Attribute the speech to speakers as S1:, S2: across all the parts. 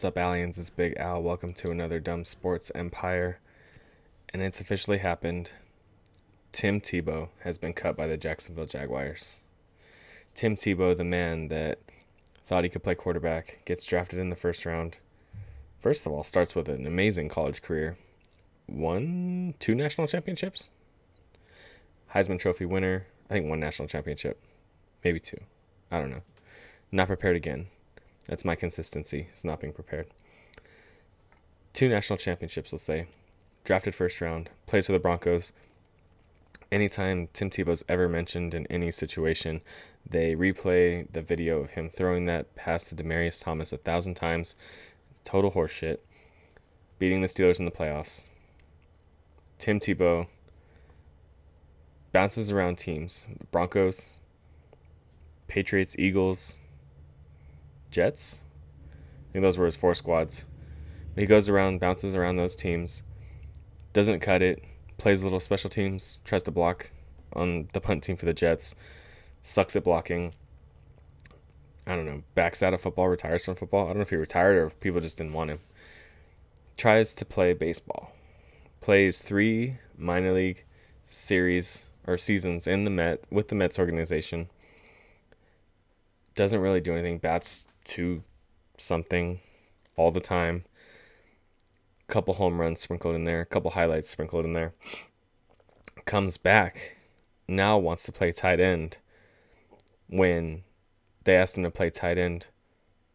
S1: What's up, aliens? It's Big Al. Welcome to another Dumb Sports Empire. And it's officially happened. Tim Tebow has been cut by the Jacksonville Jaguars. Tim Tebow, the man that thought he could play quarterback, gets drafted in the first round. First of all, starts with an amazing college career. One, two national championships? Heisman Trophy winner. I think one national championship. Maybe two. I don't know. Not prepared again. That's my consistency, is not being prepared. Two national championships, let's say. Drafted first round, plays for the Broncos. Anytime Tim Tebow's ever mentioned in any situation, they replay the video of him throwing that pass to Demaryius Thomas a thousand times. It's Total horseshit. Beating the Steelers in the playoffs. Tim Tebow bounces around teams Broncos, Patriots, Eagles, Jets. I think those were his four squads. He goes around, bounces around those teams, doesn't cut it, plays little special teams, tries to block on the punt team for the Jets, sucks at blocking. I don't know, backs out of football, retires from football. I don't know if he retired or if people just didn't want him. Tries to play baseball. Plays three minor league series or seasons in the Met with the Mets organization. Doesn't really do anything. Bats two something all the time. Couple home runs sprinkled in there, a couple highlights sprinkled in there. Comes back, now wants to play tight end when they asked him to play tight end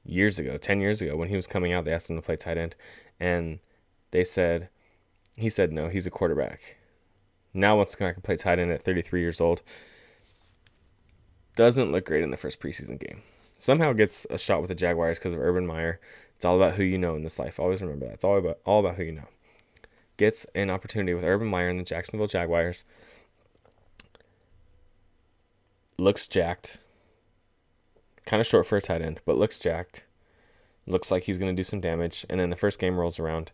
S1: years ago, 10 years ago, when he was coming out, they asked him to play tight end. And they said, he said no, he's a quarterback. Now wants to come back and play tight end at 33 years old. Doesn't look great in the first preseason game somehow gets a shot with the Jaguars because of Urban Meyer. It's all about who you know in this life. Always remember that. It's all about all about who you know. Gets an opportunity with Urban Meyer and the Jacksonville Jaguars. Looks jacked. Kind of short for a tight end, but looks jacked. Looks like he's going to do some damage. And then the first game rolls around,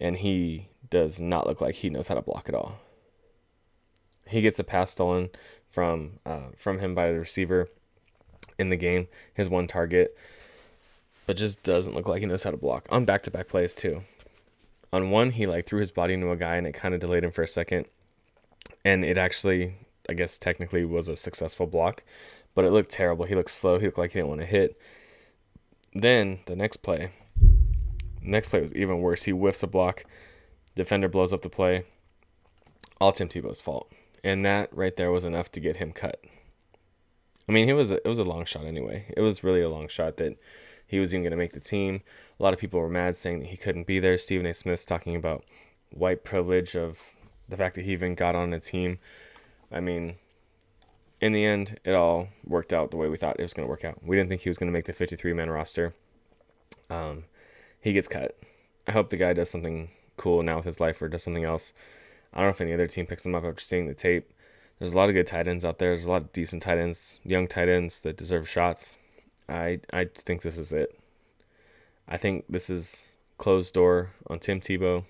S1: and he does not look like he knows how to block at all. He gets a pass stolen from uh, from him by the receiver in the game, his one target, but just doesn't look like he knows how to block on back to back plays too. On one, he like threw his body into a guy and it kind of delayed him for a second, and it actually, I guess, technically was a successful block, but it looked terrible. He looked slow. He looked like he didn't want to hit. Then the next play, next play was even worse. He whiffs a block, defender blows up the play. All Tim Tebow's fault, and that right there was enough to get him cut. I mean, it was a, it was a long shot anyway. It was really a long shot that he was even going to make the team. A lot of people were mad saying that he couldn't be there. Stephen A. Smith's talking about white privilege of the fact that he even got on a team. I mean, in the end, it all worked out the way we thought it was going to work out. We didn't think he was going to make the 53 man roster. Um, he gets cut. I hope the guy does something cool now with his life or does something else. I don't know if any other team picks him up after seeing the tape there's a lot of good tight ends out there. There's a lot of decent tight ends, young tight ends that deserve shots. I I think this is it. I think this is closed door on Tim Tebow.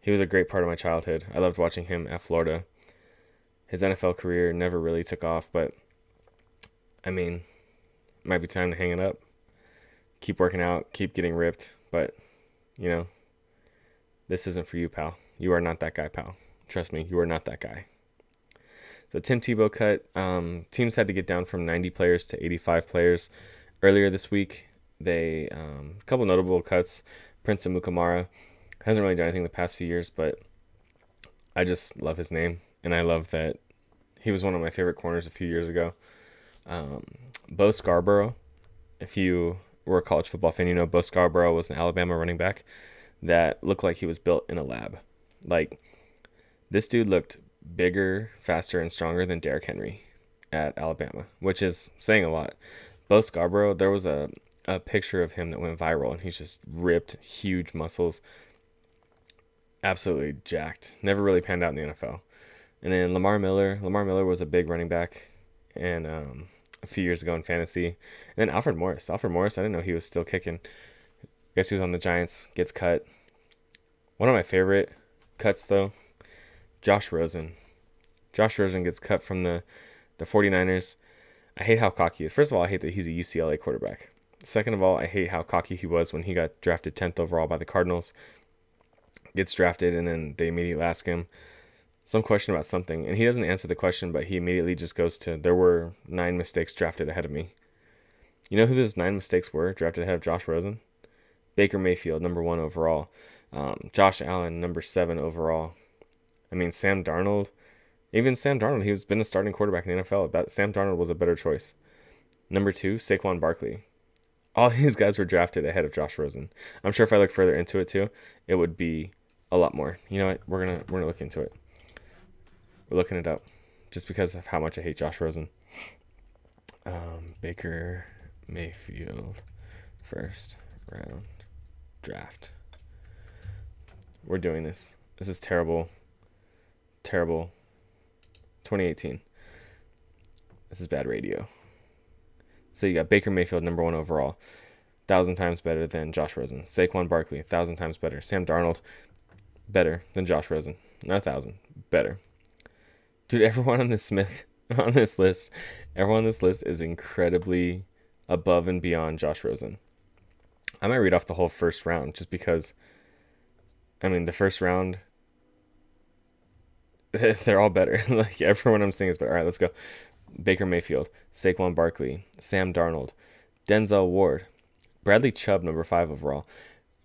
S1: He was a great part of my childhood. I loved watching him at Florida. His NFL career never really took off, but I mean, might be time to hang it up. Keep working out, keep getting ripped, but you know, this isn't for you, pal. You are not that guy, pal. Trust me, you are not that guy. The Tim Tebow cut. Um, teams had to get down from 90 players to 85 players earlier this week. They um, a couple notable cuts. Prince Amukamara hasn't really done anything the past few years, but I just love his name, and I love that he was one of my favorite corners a few years ago. Um, Bo Scarborough, if you were a college football fan, you know Bo Scarborough was an Alabama running back that looked like he was built in a lab. Like this dude looked bigger, faster, and stronger than Derrick Henry at Alabama, which is saying a lot. Bo Scarborough, there was a, a picture of him that went viral, and he's just ripped, huge muscles, absolutely jacked. Never really panned out in the NFL. And then Lamar Miller, Lamar Miller was a big running back, and um, a few years ago in fantasy. And then Alfred Morris, Alfred Morris, I didn't know he was still kicking. I guess he was on the Giants, gets cut. One of my favorite cuts though Josh Rosen. Josh Rosen gets cut from the, the 49ers. I hate how cocky he is. First of all, I hate that he's a UCLA quarterback. Second of all, I hate how cocky he was when he got drafted 10th overall by the Cardinals. Gets drafted, and then they immediately ask him some question about something, and he doesn't answer the question, but he immediately just goes to, There were nine mistakes drafted ahead of me. You know who those nine mistakes were drafted ahead of Josh Rosen? Baker Mayfield, number one overall. Um, Josh Allen, number seven overall. I mean, Sam Darnold, even Sam Darnold, he was been a starting quarterback in the NFL. But Sam Darnold was a better choice. Number two, Saquon Barkley. All these guys were drafted ahead of Josh Rosen. I'm sure if I look further into it too, it would be a lot more. You know what? We're gonna we're gonna look into it. We're looking it up, just because of how much I hate Josh Rosen. Um, Baker Mayfield, first round draft. We're doing this. This is terrible. Terrible. 2018. This is bad radio. So you got Baker Mayfield, number one overall, thousand times better than Josh Rosen. Saquon Barkley, thousand times better. Sam Darnold, better than Josh Rosen. Not a thousand, better. Dude, everyone on this Smith on this list, everyone on this list is incredibly above and beyond Josh Rosen. I might read off the whole first round just because. I mean, the first round, they're all better. like everyone I'm seeing is better. All right, let's go. Baker Mayfield, Saquon Barkley, Sam Darnold, Denzel Ward, Bradley Chubb, number five overall,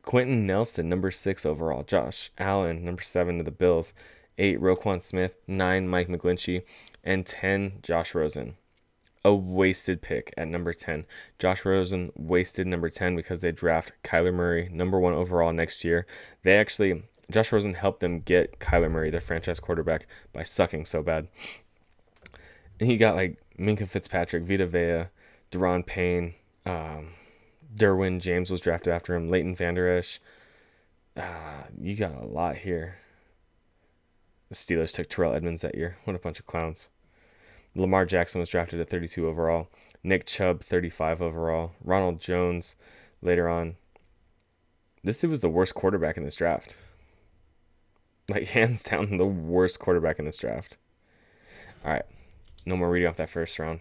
S1: Quenton Nelson, number six overall, Josh Allen, number seven to the Bills, eight Roquan Smith, nine Mike McGlinchey, and ten Josh Rosen a wasted pick at number 10. Josh Rosen wasted number 10 because they draft Kyler Murray number 1 overall next year. They actually Josh Rosen helped them get Kyler Murray, their franchise quarterback, by sucking so bad. And he got like Minkah Fitzpatrick, Vita Vea, Da'Ron Payne, um, Derwin James was drafted after him, Leighton Vander Esch. Uh, you got a lot here. The Steelers took Terrell Edmunds that year. What a bunch of clowns. Lamar Jackson was drafted at 32 overall. Nick Chubb, 35 overall. Ronald Jones later on. This dude was the worst quarterback in this draft. Like, hands down, the worst quarterback in this draft. All right. No more reading off that first round,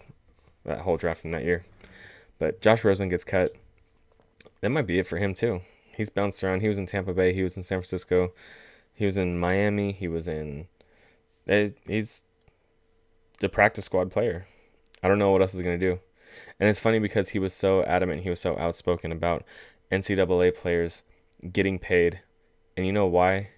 S1: that whole draft from that year. But Josh Rosen gets cut. That might be it for him, too. He's bounced around. He was in Tampa Bay. He was in San Francisco. He was in Miami. He was in. Eh, he's the practice squad player. I don't know what else he's to do. And it's funny because he was so adamant, he was so outspoken about NCAA players getting paid. And you know why?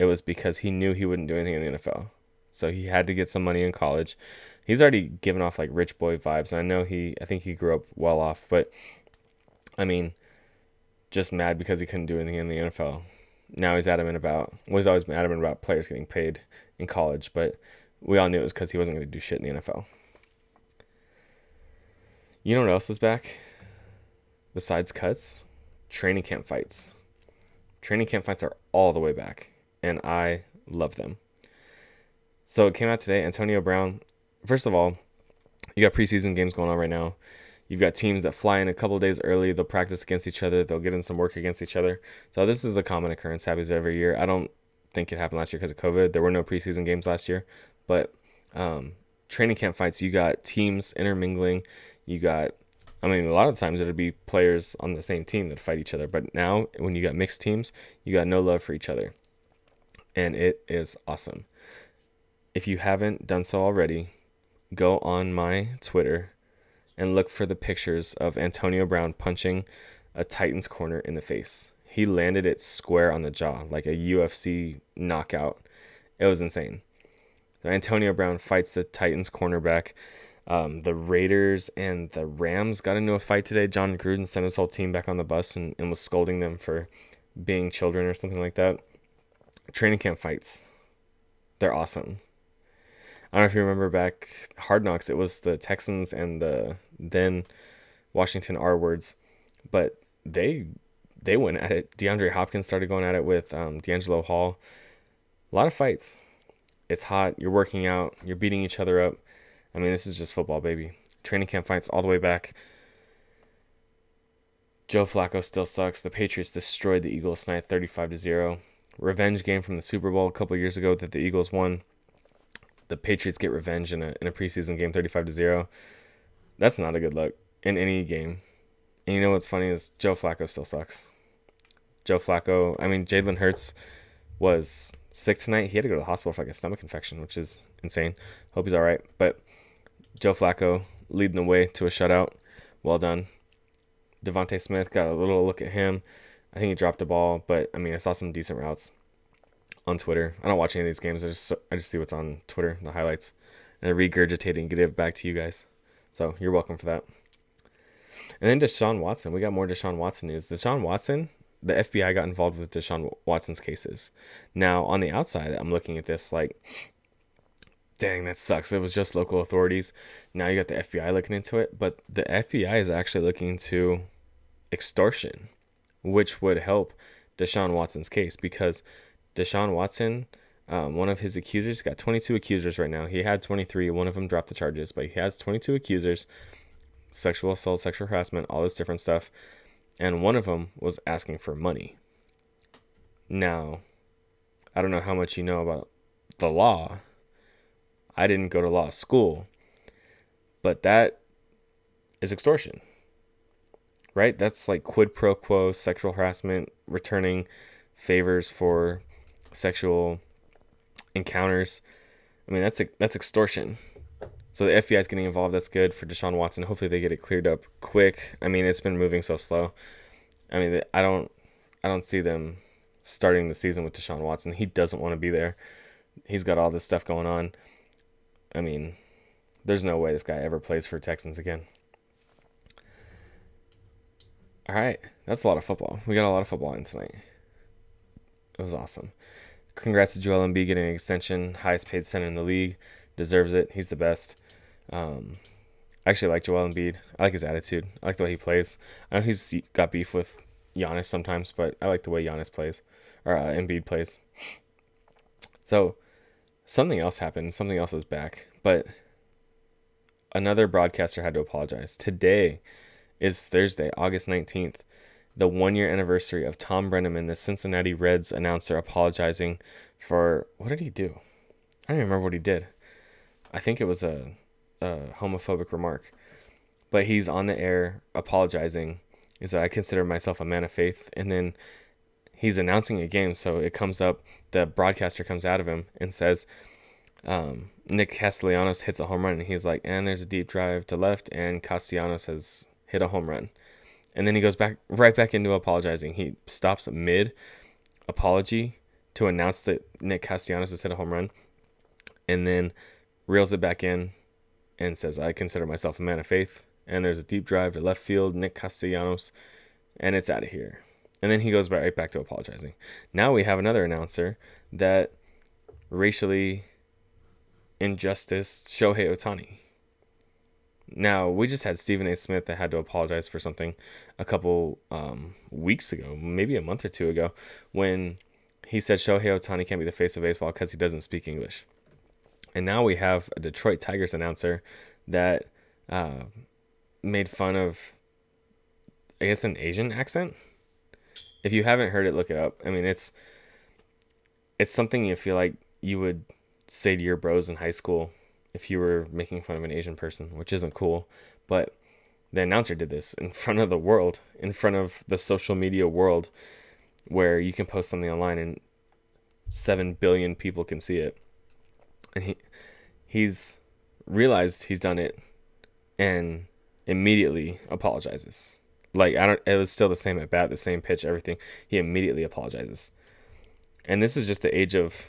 S1: It was because he knew he wouldn't do anything in the NFL. So he had to get some money in college. He's already given off like rich boy vibes. And I know he, I think he grew up well off, but I mean, just mad because he couldn't do anything in the NFL. Now he's adamant about, was always adamant about players getting paid in college, but we all knew it was because he wasn't going to do shit in the NFL. You know what else is back? Besides cuts, training camp fights. Training camp fights are all the way back, and I love them. So it came out today. Antonio Brown, first of all, you got preseason games going on right now. You've got teams that fly in a couple days early. They'll practice against each other. They'll get in some work against each other. So this is a common occurrence. Happens every year. I don't think it happened last year because of COVID. There were no preseason games last year, but um, training camp fights, you got teams intermingling. You got, I mean, a lot of times it'd be players on the same team that fight each other. But now, when you got mixed teams, you got no love for each other. And it is awesome. If you haven't done so already, go on my Twitter and look for the pictures of Antonio Brown punching a Titans corner in the face. He landed it square on the jaw, like a UFC knockout. It was insane. So Antonio Brown fights the Titans cornerback. Um, the Raiders and the Rams got into a fight today. Jon Gruden sent his whole team back on the bus and, and was scolding them for being children or something like that. Training camp fights. They're awesome. I don't know if you remember back Hard Knocks, it was the Texans and the then Washington R words, but they they went at it. DeAndre Hopkins started going at it with um, DeAngelo Hall. A lot of fights it's hot, you're working out, you're beating each other up. I mean, this is just football, baby. Training camp fights all the way back. Joe Flacco still sucks. The Patriots destroyed the Eagles tonight 35 to 0. Revenge game from the Super Bowl a couple years ago that the Eagles won. The Patriots get revenge in a in a preseason game 35 to 0. That's not a good look in any game. And you know what's funny is Joe Flacco still sucks. Joe Flacco, I mean, Jalen Hurts was sick tonight. He had to go to the hospital for like a stomach infection, which is insane. Hope he's all right. But Joe Flacco leading the way to a shutout. Well done. DeVonta Smith got a little look at him. I think he dropped the ball, but I mean, I saw some decent routes on Twitter. I don't watch any of these games. I just I just see what's on Twitter, the highlights, and I regurgitate and get it back to you guys. So you're welcome for that. And then Deshaun Watson. We got more Deshaun Watson news. Deshaun Watson, the FBI got involved with Deshaun Watson's cases. Now on the outside, I'm looking at this like, dang, that sucks. It was just local authorities. Now you got the FBI looking into it, but the FBI is actually looking into extortion, which would help Deshaun Watson's case because Deshaun Watson, um, one of his accusers, got 22 accusers right now. He had 23. One of them dropped the charges, but he has 22 accusers sexual assault, sexual harassment, all this different stuff. And one of them was asking for money. Now, I don't know how much you know about the law. I didn't go to law school, but that is extortion, right? That's like quid pro quo sexual harassment, returning favors for sexual encounters. I mean, that's that's extortion. So the FBI is getting involved. That's good for Deshaun Watson. Hopefully they get it cleared up quick. I mean, it's been moving so slow. I mean, I don't, I don't see them starting the season with Deshaun Watson. He doesn't want to be there. He's got all this stuff going on. I mean, there's no way this guy ever plays for Texans again. All right, that's a lot of football. We got a lot of football in tonight. It was awesome. Congrats to Joel Embiid getting an extension, highest paid center in the league. Deserves it. He's the best. Um, I actually like Joel Embiid. I like his attitude. I like the way he plays. I know he's got beef with Giannis sometimes, but I like the way Giannis plays or uh, Embiid plays. So something else happened. Something else is back, but another broadcaster had to apologize. Today is Thursday, August 19th, the one year anniversary of Tom Brennaman, the Cincinnati Reds announcer, apologizing for what did he do? I don't even remember what he did. I think it was a, a homophobic remark, but he's on the air apologizing. He said, I consider myself a man of faith. And then he's announcing a game. So it comes up, the broadcaster comes out of him and says, um, Nick Castellanos hits a home run. And he's like, and there's a deep drive to left, and Castellanos has hit a home run. And then he goes back right back into apologizing. He stops mid apology to announce that Nick Castellanos has hit a home run. And then reels it back in and says, I consider myself a man of faith. And there's a deep drive to left field, Nick Castellanos, and it's out of here. And then he goes right back to apologizing. Now we have another announcer that racially injustice Shohei Ohtani. Now, we just had Stephen A. Smith that had to apologize for something a couple um, weeks ago, maybe a month or two ago, when he said Shohei Ohtani can't be the face of baseball because he doesn't speak English. And now we have a Detroit Tigers announcer that uh, made fun of, I guess, an Asian accent. If you haven't heard it, look it up. I mean, it's it's something you feel like you would say to your bros in high school if you were making fun of an Asian person, which isn't cool. But the announcer did this in front of the world, in front of the social media world, where you can post something online and seven billion people can see it and he he's realized he's done it and immediately apologizes. Like I don't it was still the same at bat, the same pitch, everything. He immediately apologizes. And this is just the age of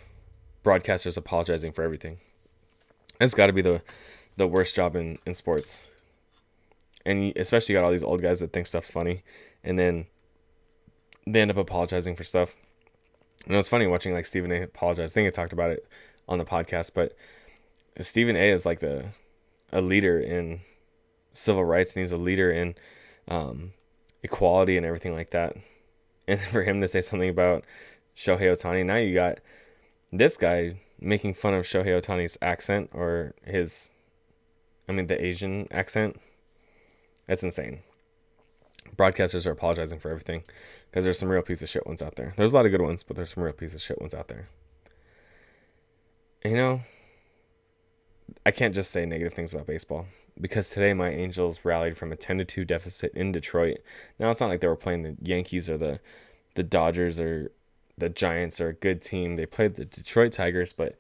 S1: broadcasters apologizing for everything. It's got to be the the worst job in in sports. And especially you got all these old guys that think stuff's funny and then they end up apologizing for stuff. And it was funny watching like Stephen A. apologize. I think I talked about it on the podcast, but Stephen A is like the a leader in civil rights and he's a leader in um, equality and everything like that. And for him to say something about Shohei Ohtani, now you got this guy making fun of Shohei Ohtani's accent or his, I mean, the Asian accent. That's insane. Broadcasters are apologizing for everything because there's some real piece of shit ones out there. There's a lot of good ones, but there's some real piece of shit ones out there you know, I can't just say negative things about baseball because today my Angels rallied from a 10 to 2 deficit in Detroit. Now it's not like they were playing the Yankees or the the Dodgers or the Giants are a good team. They played the Detroit Tigers, but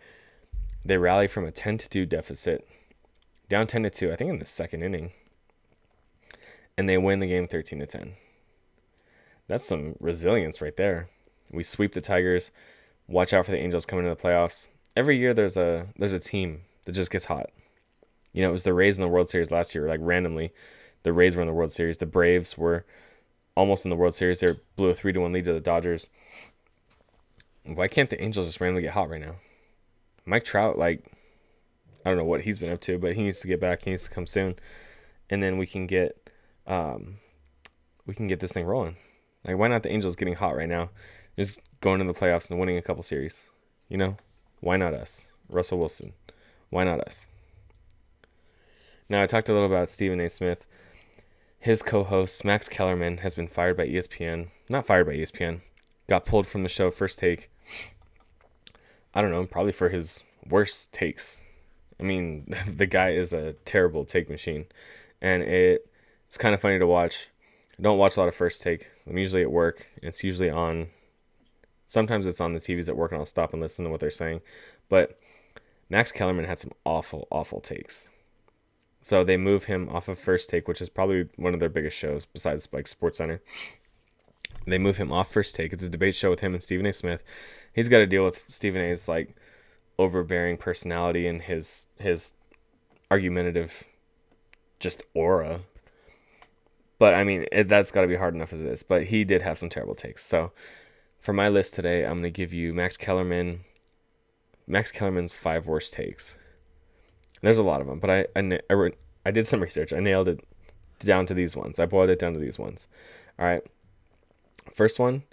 S1: they rally from a 10 to 2 deficit down 10 to 2, I think in the second inning. And they win the game 13 to 10. That's some resilience right there. We sweep the Tigers. Watch out for the Angels coming into the playoffs. Every year there's a there's a team that just gets hot. You know, it was the Rays in the World Series last year, like randomly. The Rays were in the World Series. The Braves were almost in the World Series. They blew a three to one lead to the Dodgers. Why can't the Angels just randomly get hot right now? Mike Trout, like, I don't know what he's been up to, but he needs to get back. He needs to come soon, and then we can get, um, we can get this thing rolling. Like, why not the Angels getting hot right now? Just going to the playoffs and winning a couple series. You know, why not us? Russell Wilson. Why not us? Now I talked a little about Stephen A. Smith. His co-host Max Kellerman has been fired by ESPN. Not fired by ESPN. Got pulled from the show First Take. I don't know, probably for his worst takes. I mean, the guy is a terrible take machine, and it it's kind of funny to watch. I don't watch a lot of First Take. I'm usually at work. It's usually on. Sometimes it's on the TVs at work, and I'll stop and listen to what they're saying. But Max Kellerman had some awful, awful takes. So they move him off of First Take, which is probably one of their biggest shows besides like Sports Center. They move him off First Take. It's a debate show with him and Stephen A. Smith. He's got to deal with Stephen A.'s like overbearing personality and his his argumentative just aura. But I mean, it, that's got to be hard enough as it is. But he did have some terrible takes. So for my list today, I'm going to give you Max Kellerman, Max Kellerman's five worst takes. There's a lot of them, but I I, I, I did some research. I nailed it down to these ones. I boiled it down to these ones. All right. First one,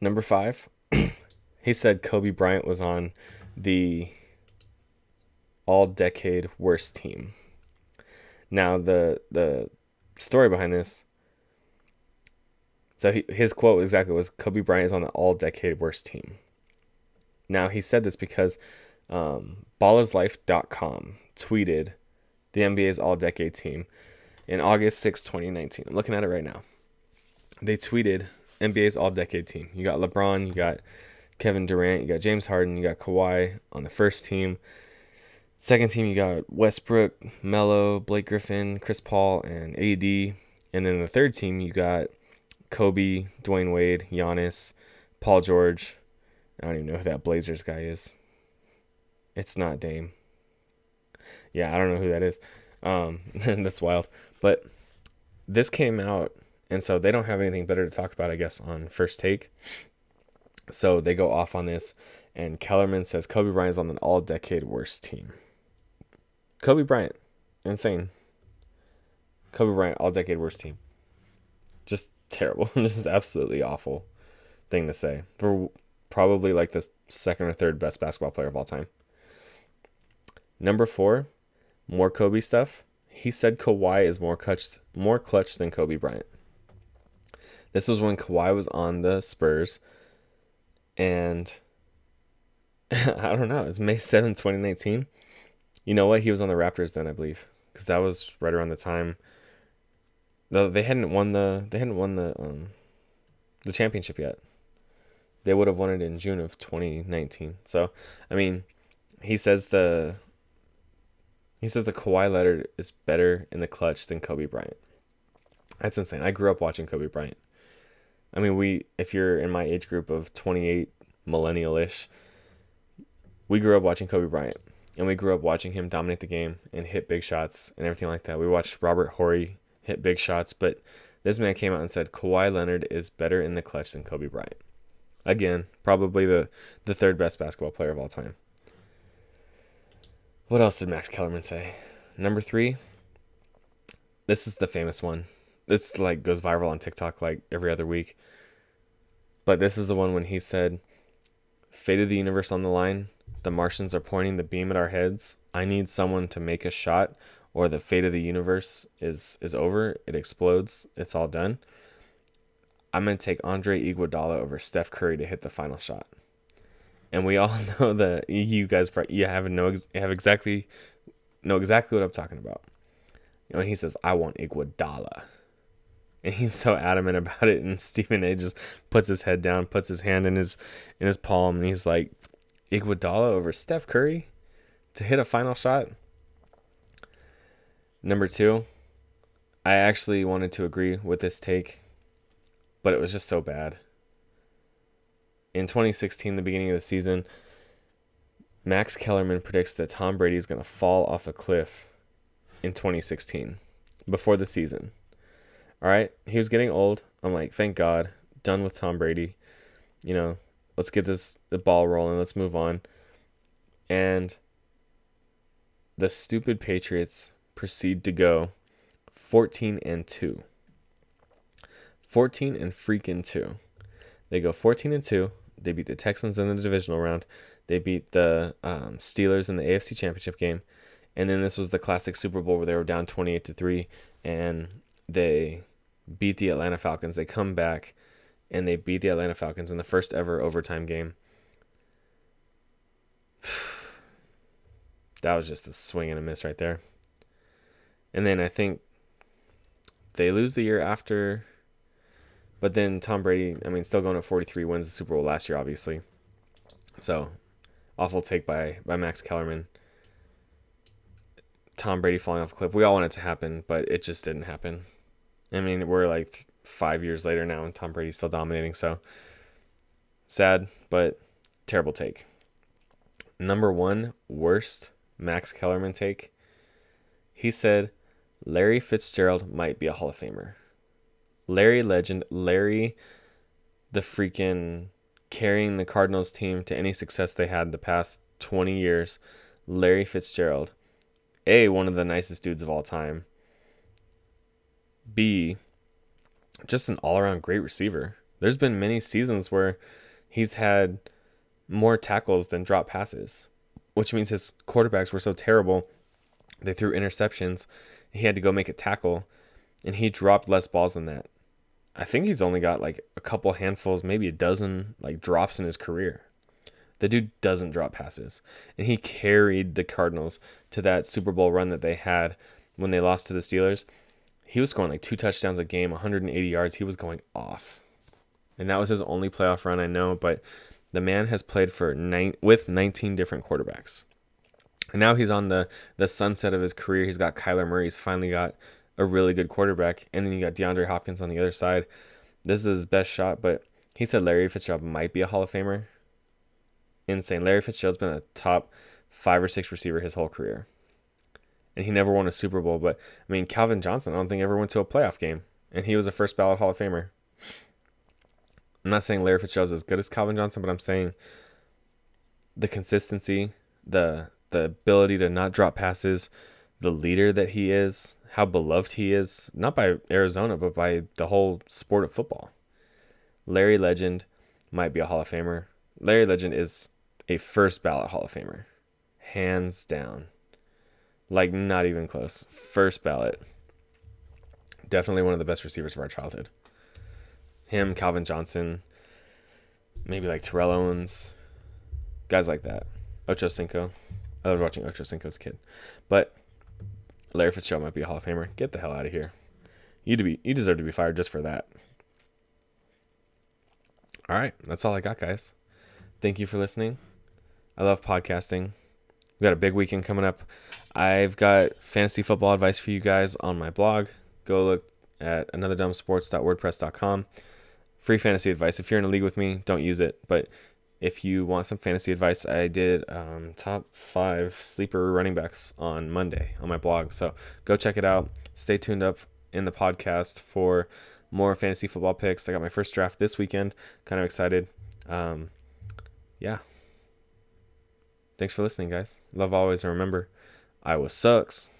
S1: number five. he said Kobe Bryant was on the all decade worst team. Now the the story behind this. So he, his quote exactly was Kobe Bryant is on the all decade worst team. Now he said this because um, ballislife.com tweeted the NBA's all decade team in August 6, 2019. I'm looking at it right now. They tweeted NBA's all decade team. You got LeBron, you got Kevin Durant, you got James Harden, you got Kawhi on the first team. Second team, you got Westbrook, Melo, Blake Griffin, Chris Paul, and AD. And then the third team, you got Kobe, Dwyane Wade, Giannis, Paul George. I don't even know who that Blazers guy is. It's not Dame. Yeah, I don't know who that is. Um, that's wild. But this came out, and so they don't have anything better to talk about, I guess, on first take. So they go off on this, and Kellerman says Kobe Bryant's on an all-decade worst team. Kobe Bryant, insane. Kobe Bryant, all-decade worst team. Just terrible, just absolutely awful thing to say for probably like the second or third best basketball player of all time. Number four, more Kobe stuff. He said Kawhi is more clutch, more clutch than Kobe Bryant. This was when Kawhi was on the Spurs, and I don't know. It's May 7, 2019. You know what? He was on the Raptors then, I believe, because that was right around the time. Though they hadn't won the they hadn't won the um, the championship yet. They would have won it in June of 2019. So, I mean, he says the he says the Kawhi Leonard is better in the clutch than Kobe Bryant. That's insane. I grew up watching Kobe Bryant. I mean, we if you're in my age group of 28 millennial-ish, we grew up watching Kobe Bryant. And we grew up watching him dominate the game and hit big shots and everything like that. We watched Robert Horry hit big shots, but this man came out and said Kawhi Leonard is better in the clutch than Kobe Bryant. Again, probably the, the third best basketball player of all time. What else did Max Kellerman say? Number three. This is the famous one. This like goes viral on TikTok like every other week. But this is the one when he said, "Fate of the universe on the line. The Martians are pointing the beam at our heads. I need someone to make a shot, or the fate of the universe is is over. It explodes. It's all done." I'm gonna take Andre Iguodala over Steph Curry to hit the final shot and we all know that you guys you have no have exactly know exactly what I'm talking about. You know, he says, I want Iguodala. And he's so adamant about it. And Stephen A just puts his head down, puts his hand in his in his palm, and he's like, Iguodala over Steph Curry to hit a final shot. Number two, I actually wanted to agree with this take, but it was just so bad. In 2016, the beginning of the season, Max Kellerman predicts that Tom Brady is going to fall off a cliff in 2016 before the season. All right, he was getting old. I'm like, thank God, done with Tom Brady. You know, let's get this the ball rolling. Let's move on. And the stupid Patriots proceed to go 14 and 2. 14 and freaking 2. They go 14 and 2. They beat the Texans in the divisional round. They beat the um, Steelers in the AFC Championship game. And then this was the classic Super Bowl where they were down 28 to 3 and they beat the Atlanta Falcons. They come back and they beat the Atlanta Falcons in the first ever overtime game. that was just a swing and a miss right there. And then I think they lose the year after. But then Tom Brady, I mean, still going at 43, wins the Super Bowl last year, obviously. So, awful take by, by Max Kellerman. Tom Brady falling off a cliff. We all want it to happen, but it just didn't happen. I mean, we're like five years later now, and Tom Brady's still dominating. So, sad, but terrible take. Number one, worst Max Kellerman take. He said Larry Fitzgerald might be a Hall of Famer. Larry legend, Larry the freaking carrying the Cardinals team to any success they had the past 20 years. Larry Fitzgerald. A, one of the nicest dudes of all time. B, just an all around great receiver. There's been many seasons where he's had more tackles than drop passes, which means his quarterbacks were so terrible they threw interceptions he had to go make a tackle, and he dropped less balls than that. I think he's only got like a couple handfuls, maybe a dozen like drops in his career. The dude doesn't drop passes, and he carried the Cardinals to that Super Bowl run that they had when they lost to the Steelers. He was scoring like two touchdowns a game, 180 yards. He was going off, and that was his only playoff run I know. But the man has played for nine with 19 different quarterbacks. And now he's on the the sunset of his career. He's got Kyler Murray. He's finally got a really good quarterback, and then you got DeAndre Hopkins on the other side. This is his best shot, but he said Larry Fitzgerald might be a Hall of Famer. Insane. Larry Fitzgerald's been a top five or six receiver his whole career, and he never won a Super Bowl. But I mean, Calvin Johnson, I don't think ever went to a playoff game, and he was a first ballot Hall of Famer. I'm not saying Larry Fitzgerald's as good as Calvin Johnson, but I'm saying the consistency, the the ability to not drop passes, the leader that he is, how beloved he is, not by Arizona, but by the whole sport of football. Larry Legend might be a Hall of Famer. Larry Legend is a first ballot Hall of Famer. Hands down. Like, not even close. First ballot. Definitely one of the best receivers of our childhood. Him, Calvin Johnson, maybe like Terrell Owens, guys like that. Ocho Cinco. I loved watching Ocho Cinco's kid. But Larry Fitzgerald might be a Hall of Famer. Get the hell out of here. You to be you deserve to be fired just for that. All right, that's all I got, guys. Thank you for listening. I love podcasting. We got a big weekend coming up. I've got fantasy football advice for you guys on my blog. Go look at anotherdumbsports.wordpress.com. Free fantasy advice. If you're in a league with me, don't use it, but if you want some fantasy advice, I did um, top five sleeper running backs on Monday on my blog. So go check it out. Stay tuned up in the podcast for more fantasy football picks. I got my first draft this weekend. Kind of excited. Um, yeah. Thanks for listening, guys. Love always. And remember, Iowa sucks.